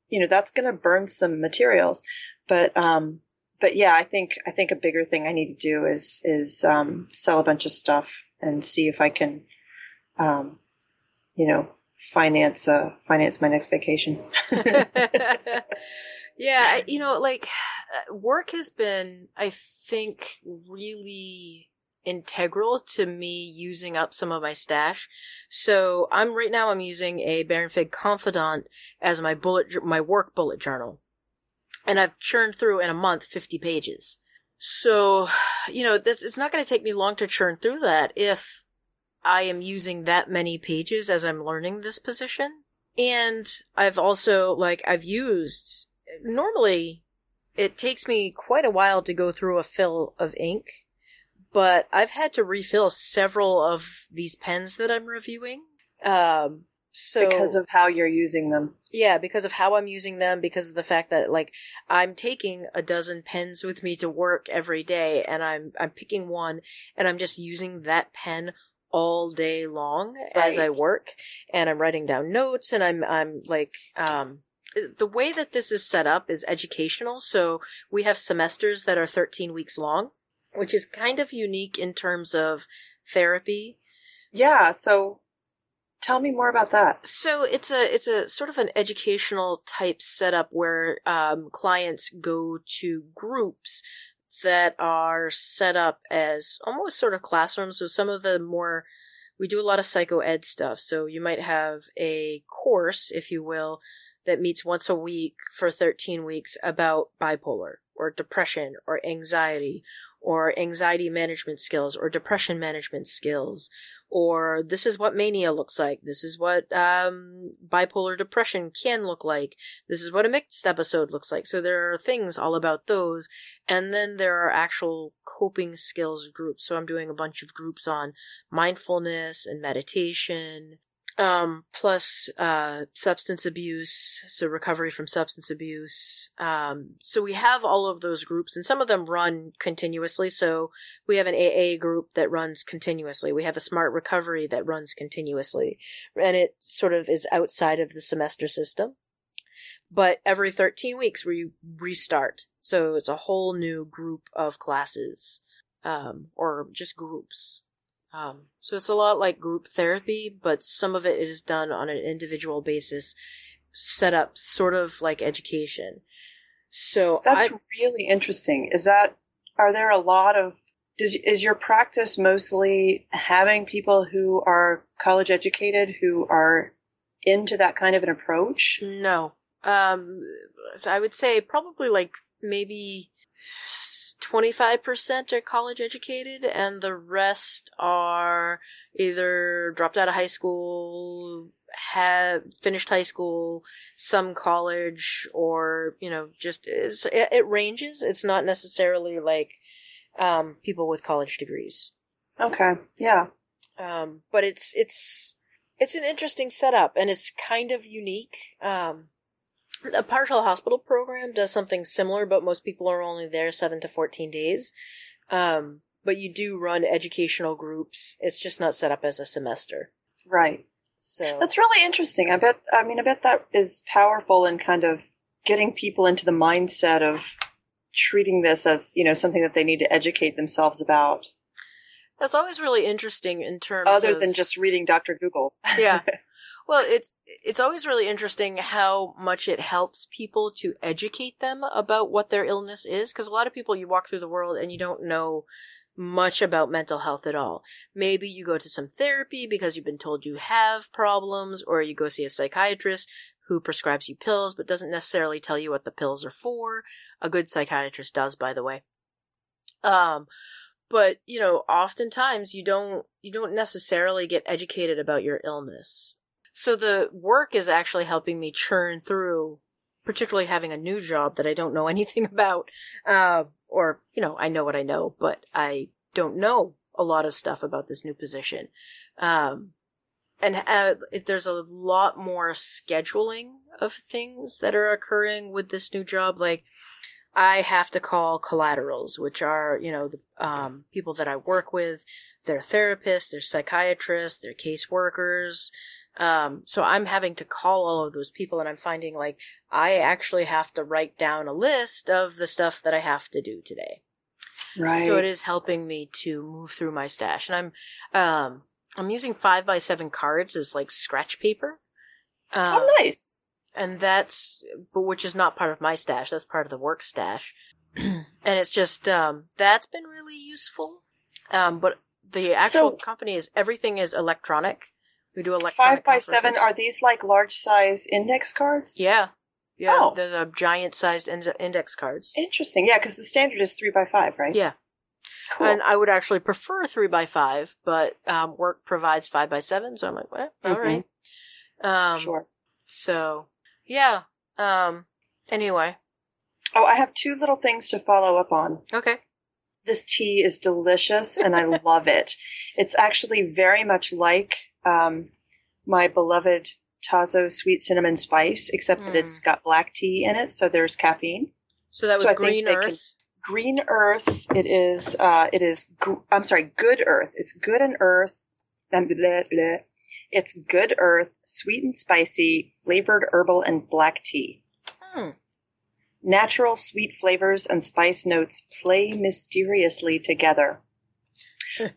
you know, that's going to burn some materials, but, um, but yeah, I think I think a bigger thing I need to do is is um, sell a bunch of stuff and see if I can, um, you know, finance uh, finance my next vacation. [LAUGHS] [LAUGHS] yeah, you know, like [SIGHS] work has been, I think, really integral to me using up some of my stash. So I'm right now I'm using a Baron Fig Confidant as my bullet my work bullet journal. And I've churned through in a month 50 pages. So, you know, this it's not going to take me long to churn through that if I am using that many pages as I'm learning this position. And I've also like I've used normally it takes me quite a while to go through a fill of ink, but I've had to refill several of these pens that I'm reviewing. Um so because of how you're using them. yeah, because of how I'm using them, because of the fact that like I'm taking a dozen pens with me to work every day and I'm I'm picking one and I'm just using that pen all day long as I work and I'm writing down notes and I'm I'm like um the way that this is set up is educational, so we have semesters that are 13 weeks long, which is kind of unique in terms of therapy Yeah. So tell me more about that. so it's a it's a sort of an educational type setup where um, clients go to groups that are set up as almost sort of classrooms. So some of the more we do a lot of psycho ed stuff. So you might have a course, if you will, that meets once a week for 13 weeks about bipolar or depression or anxiety or anxiety management skills or depression management skills or this is what mania looks like. This is what um, bipolar depression can look like. This is what a mixed episode looks like. So there are things all about those. And then there are actual coping skills groups. So I'm doing a bunch of groups on mindfulness and meditation. Um, plus, uh, substance abuse, so recovery from substance abuse. Um, so we have all of those groups and some of them run continuously. So we have an AA group that runs continuously. We have a smart recovery that runs continuously. And it sort of is outside of the semester system. But every 13 weeks we restart. So it's a whole new group of classes, um, or just groups. Um, so it's a lot like group therapy, but some of it is done on an individual basis, set up sort of like education. So That's I, really interesting. Is that are there a lot of does is your practice mostly having people who are college educated who are into that kind of an approach? No. Um, I would say probably like maybe 25% are college educated and the rest are either dropped out of high school, have finished high school, some college, or, you know, just, it's, it, it ranges. It's not necessarily like, um, people with college degrees. Okay. Yeah. Um, but it's, it's, it's an interesting setup and it's kind of unique. Um, a partial hospital program does something similar, but most people are only there seven to 14 days. Um, but you do run educational groups. It's just not set up as a semester. Right. So That's really interesting. I bet I mean I bet that is powerful in kind of getting people into the mindset of treating this as, you know, something that they need to educate themselves about. That's always really interesting in terms other of, than just reading Dr. Google. Yeah. [LAUGHS] Well, it's it's always really interesting how much it helps people to educate them about what their illness is because a lot of people you walk through the world and you don't know much about mental health at all. Maybe you go to some therapy because you've been told you have problems or you go see a psychiatrist who prescribes you pills but doesn't necessarily tell you what the pills are for. A good psychiatrist does, by the way. Um but you know oftentimes you don't you don't necessarily get educated about your illness so the work is actually helping me churn through, particularly having a new job that I don't know [LAUGHS] anything about. Uh, or, you know, I know what I know, but I don't know a lot of stuff about this new position. Um, and uh, there's a lot more scheduling of things that are occurring with this new job. Like, I have to call collaterals, which are, you know, the um, people that I work with. They're therapists, they're psychiatrists, they're caseworkers, um, so I'm having to call all of those people and I'm finding like I actually have to write down a list of the stuff that I have to do today. Right. So it is helping me to move through my stash. And I'm, um, I'm using five by seven cards as like scratch paper. Um, oh, nice. And that's, but which is not part of my stash. That's part of the work stash. [CLEARS THROAT] and it's just, um, that's been really useful. Um, but the actual So- company is everything is electronic. We do electronic. Five by seven. Are these like large size index cards? Yeah. Yeah. Oh. They're the giant sized ind- index cards. Interesting. Yeah, because the standard is three by five, right? Yeah. Cool. And I would actually prefer three by five, but um, work provides five by seven, so I'm like, well, all Mhm. right. Um, sure. So, yeah. Um. Anyway, Oh, I have two little things to follow up on. okay. This tea is delicious and I [LAUGHS] love it. It's actually very much like um, my beloved Tazo sweet cinnamon spice, except that Mm. it's got black tea in it, so there's caffeine. So that was So Green they can- Earth. Green Earth. It is. Uh, it is. gr- I'm sorry. Good Earth. It's good and Earth. And bleh, bleh. It's good Earth, sweet and spicy, flavored herbal and black tea. Hmm. Natural sweet flavors and spice notes play mysteriously together.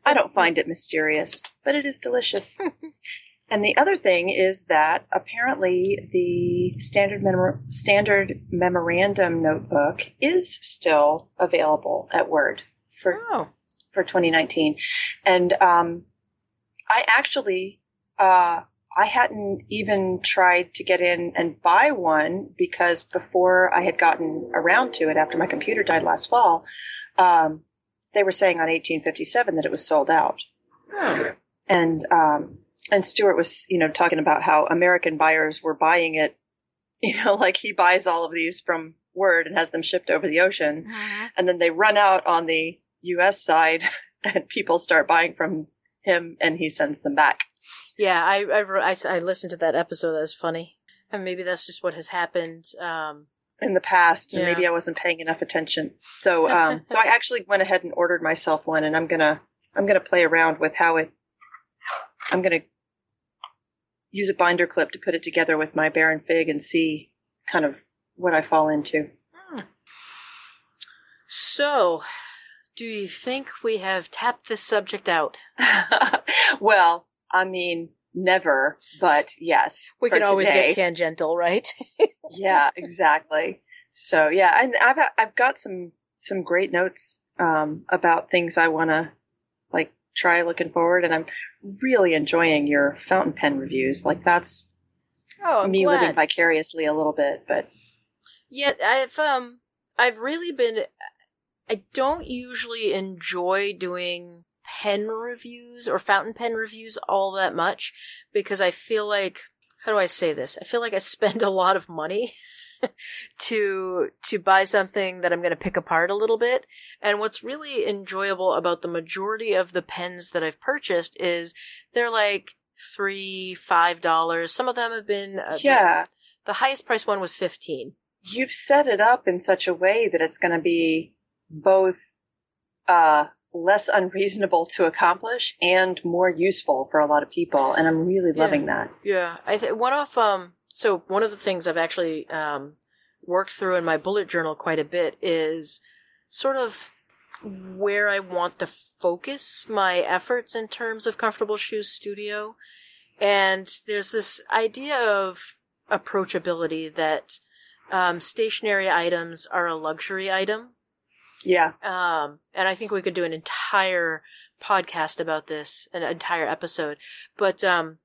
I don't find it mysterious, but it is delicious. [LAUGHS] and the other thing is that apparently the standard mem- standard memorandum notebook is still available at Word for Oh. for 2019, and um, I actually uh, I hadn't even tried to get in and buy one because before I had gotten around to it after my computer died last fall, um, they were saying on 1857 that it was sold out, and um, and Stuart was you know talking about how American buyers were buying it, [LAUGHS] you know, like he buys all of these from Word and has them shipped over the ocean Mhm. and then they run out on the US side [LAUGHS] and people start buying from him and he sends them back. Yeah, I, I I I listened to that episode. That was funny, and maybe that's just what has happened. Um. In the past, and Yeah. maybe I wasn't paying enough attention. So, [LAUGHS] um, so I actually went ahead and ordered myself one, and I'm gonna, I'm gonna play around with how it. I'm gonna use a binder clip to put it together with my Baron Fig and see kind of what I fall into. hmm. So, do you think we have tapped this subject out? [LAUGHS] well, I mean, never, but yes. We can always today. get tangential, right? [LAUGHS] yeah, exactly. So yeah, and I've I've got some some great notes um, about things I want to like try looking forward, and I'm really enjoying your fountain pen reviews. Like that's oh, I'm me glad. living vicariously a little bit, but Yeah, I've um I've really been I don't usually enjoy doing pen reviews or fountain pen reviews all that much because I feel like how do I say this? I feel like I [LAUGHS] spend a lot of money [LAUGHS] to to buy something that I'm going to pick apart a little bit. And what's really enjoyable about the majority of the pens that I've purchased is they're like three, five dollars. Some of them have been uh, yeah, The highest price one was fifteen. you've set it up in such a way that it's going to be both uh, less unreasonable to accomplish and more useful for a lot of people, and I'm really Yeah. loving that. Yeah, I th- one of um so one of the things I've actually um worked through in my bullet journal quite a bit is sort of where I want to focus my efforts in terms of Comfortable Shoes Studio. And there's this idea of approachability that um, stationery items are a luxury item. Yeah. Um, and I think we could do an entire podcast about this, an entire episode. But um,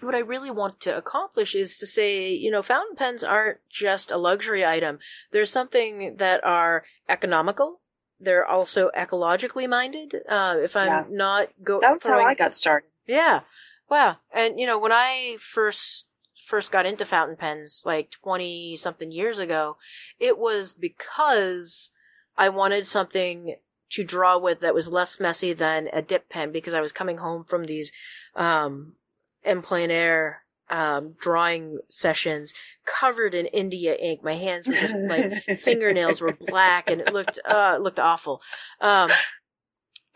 what I really want to accomplish is to say, you know, fountain pens aren't just a luxury item. They're something that are economical. They're also ecologically minded. Uh, if I'm Yeah. not go, That was throwing- how I got started. yeah. Wow. And you know, when I first first got into fountain pens like 20 something years ago, it was because I wanted something to draw with that was less messy than a dip pen because I was coming home from these um en plein air um drawing sessions covered in India ink. My hands were just like [LAUGHS] fingernails were black and it looked uh it looked awful. Um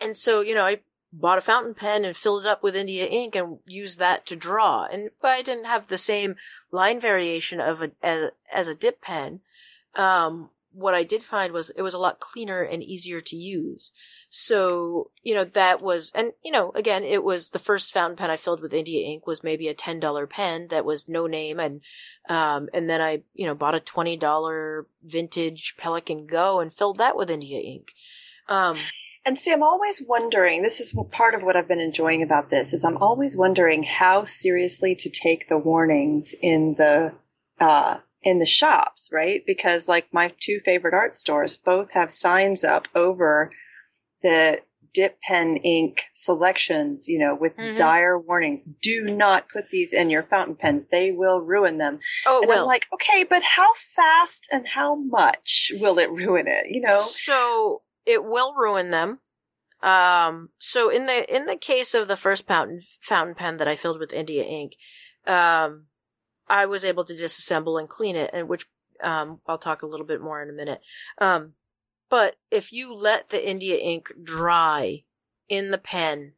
and so, you know, I bought a fountain pen and filled it up with India ink and used that to draw. And but I didn't have the same line variation of a as, as a dip pen. Um, what I did find was it was a lot cleaner and easier to use. So, you know, that was, and you know, again, it was the first fountain pen I filled with India ink was maybe a $10 pen that was no name. And, um, and then I, you know, bought a $20 vintage Pelikan Go and filled that with India ink. Um, And see, I'm always wondering, this is part of what I've been enjoying about this, is I'm always wondering how seriously to take the warnings in the, uh, in the shops, right? Because like my two favorite art stores both have signs up over the dip pen ink selections, you know, with Mhm. dire warnings. Do not put these in your fountain pens. They will ruin them. oh, and well. I'm like, okay, but how fast and how much will it [LAUGHS] ruin it? You know? So it will ruin them. Um, so in the in the case of the first fountain fountain pen that I filled with India ink, um, I was able to disassemble and clean it, and which um, I'll talk a little bit more in a minute. Um, but if you let the India ink dry in the pen,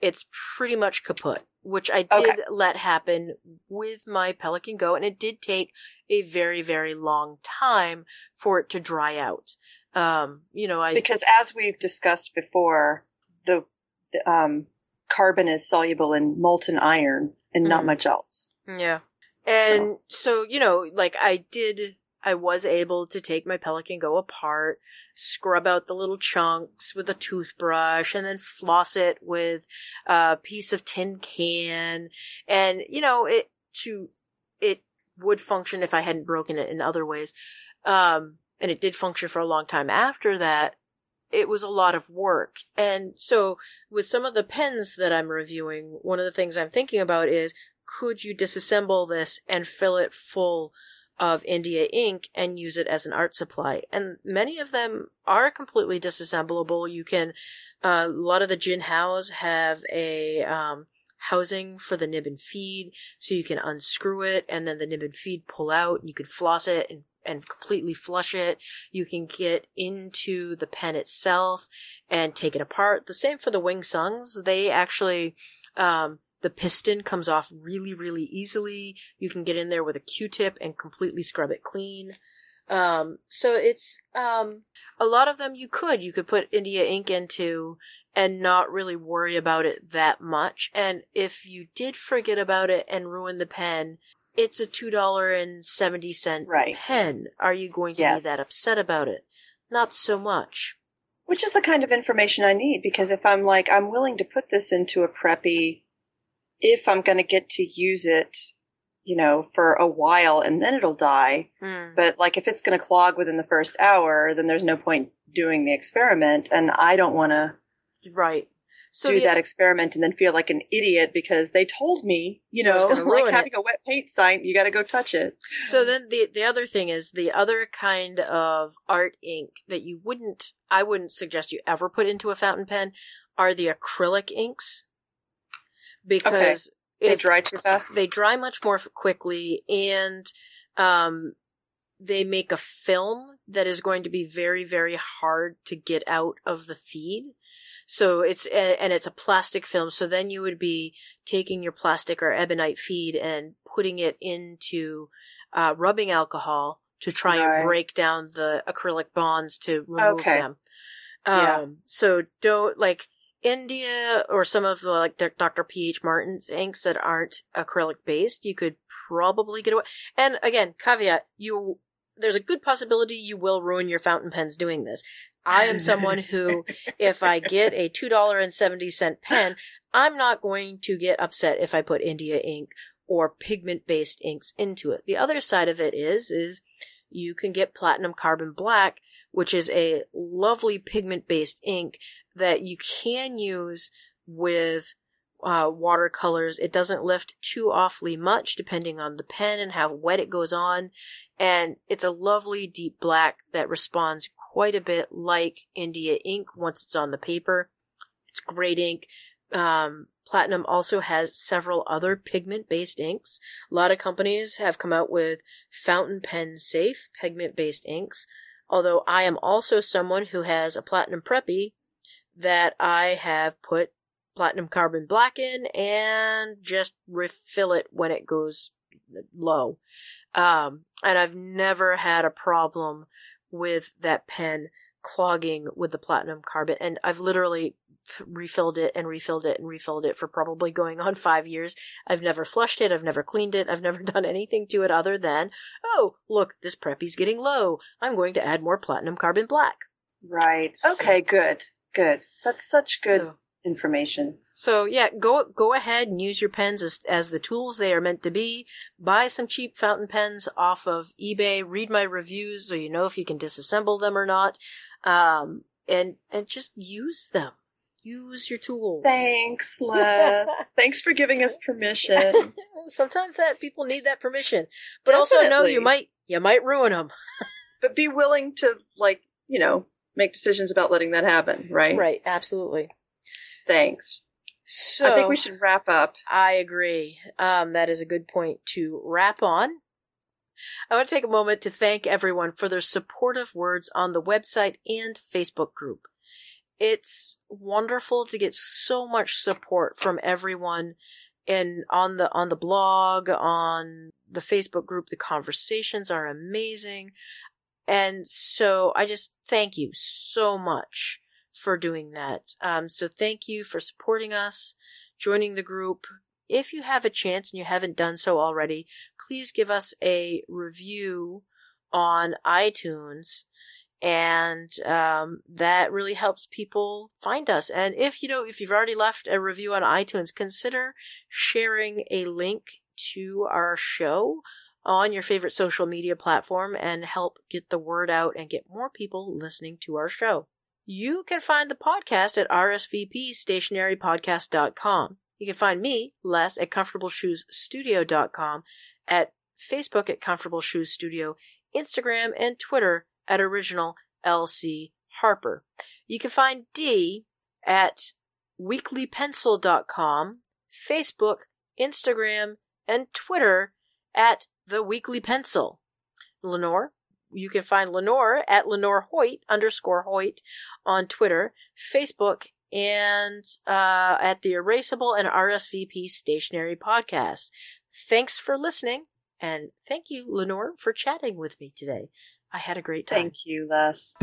it's pretty much kaput. Which I did Okay. let happen with my Pelikan Go, and it did take a very very long time for it to dry out. Um, you know, I because as we've discussed before, the, the um, carbon is soluble in molten iron and not Mhm. much else. Yeah. And so, you know, like I did, I was able to take my Pelikan Go apart, scrub out the little chunks with a toothbrush, and then floss it with a piece of tin can. And, you know, it, to, it would function if I hadn't broken it in other ways. Um, and it did function for a long time after that. It was a lot of work. And so with some of the pens that I'm reviewing, one of the things I'm thinking about is could you disassemble this and fill it full of India ink and use it as an art supply? And many of them are completely disassemblable. You can, uh, a lot of the Jinhaos have a, um, housing for the nib and feed, so you can unscrew it and then the nib and feed pull out. You can floss it and, and completely flush it. You can get into the pen itself and take it apart. The same for the Wing Sungs. They actually, um, the piston comes off really, really easily. You can get in there with a Q-tip and completely scrub it clean. Um, so it's, um, a lot of them you could, you could put India ink into and not really worry about it that much. And if you did forget about it and ruin the pen, it's a $2.70 Right. pen. Are you going to Yes. be that upset about it? Not so much. Which is the kind of information I need because if I'm like, I'm willing to put this into a preppy if I'm going to get to use it, you know, for a while and then it'll die. Hmm. But like if it's going to clog within the first hour, then there's no point doing the experiment. And I don't want to Right. So do the- that experiment and then feel like an idiot because they told me, you know, [LAUGHS] like having a wet paint sign, you got to go touch it. So then the the other thing is the other kind of art ink that you wouldn't I wouldn't suggest you ever put into a fountain pen are the acrylic inks. Because They dry too fast. they dry much more quickly and um they make a film that is going to be very very hard to get out of the feed. So it's and it's a plastic film. So then you would be taking your plastic or ebonite feed and putting it into uh, rubbing alcohol to try Right. and break down the acrylic bonds to remove Okay. them. Yeah. Um, so don't like India or some of the like Dr. PH Martin's inks that aren't acrylic based. You could probably get away. And again, caveat: you there's a good possibility you will ruin your fountain pens doing this. I am someone who, [LAUGHS] if I get a two dollar and seventy cent pen, I'm not going to get upset if I put India ink or pigment based inks into it. The other side of it is, is you can get platinum carbon black, which is a lovely pigment based ink that you can use with uh, watercolors. It doesn't lift too awfully much depending on the pen and how wet it goes on. And it's a lovely deep black that responds quite a bit like India ink once it's on the paper. It's great ink. Um, Platinum also has several other pigment based inks. A lot of companies have come out with fountain pen safe pigment based inks. Although I am also someone who has a Platinum Preppy that I have put platinum carbon black in and just refill it when it goes low. Um, and I've never had a problem with that pen clogging with the platinum carbon. And I've literally refilled it and refilled it and refilled it for probably going on five years. I've never flushed it. I've never cleaned it. I've never [LAUGHS] done anything to it other than, oh, look, this preppy's getting low. I'm going to add more platinum carbon black. Right. Okay, good. Good. That's such good So- information. So yeah, go go ahead and use your pens as as the tools they are meant to be. Buy some cheap fountain pens off of eBay. Read my reviews so you know if you can disassemble them or not. Um, and and just use them. Use your tools. Thanks, [LAUGHS] Les. Thanks for giving us permission. [LAUGHS] Sometimes that people need that permission, but also know you might you might ruin them. [LAUGHS] But be willing to, like, you know, make decisions about letting that happen, right? Right, absolutely. Thanks. So I think we should wrap up. I agree. Um, that is a good point to wrap on. I want to take a moment to thank everyone for their supportive words on the website and Facebook group. It's wonderful to get so much support from everyone and on the on the blog, on the Facebook group, the conversations are amazing. And so I just thank you so much for doing that. Um, so thank you for supporting us, joining the group. If you have a chance and you haven't done so already, please give us a review on iTunes. And um, that really helps people find us. And if you know, if you've already left a review on iTunes, consider sharing a link to our show on your favorite social media platform and help get the word out and get more people listening to our show. You can find the podcast at rsvpstationarypodcast.com. You can find me, Les, at comfortableshoesstudio.com, at Facebook at Comfortable Shoes Studio, Instagram and Twitter at Original LC Harper. You can find D at weeklypencil.com, Facebook, Instagram, and Twitter at The Weekly Pencil. Lenore, you can find Lenore at Lenore Hoyt underscore Hoyt on Twitter, Facebook, and uh, at the Erasable and RSVP Stationary Podcast. Thanks for listening, and thank you, Lenore, for chatting with me today. I had a great time. Thank you, Les.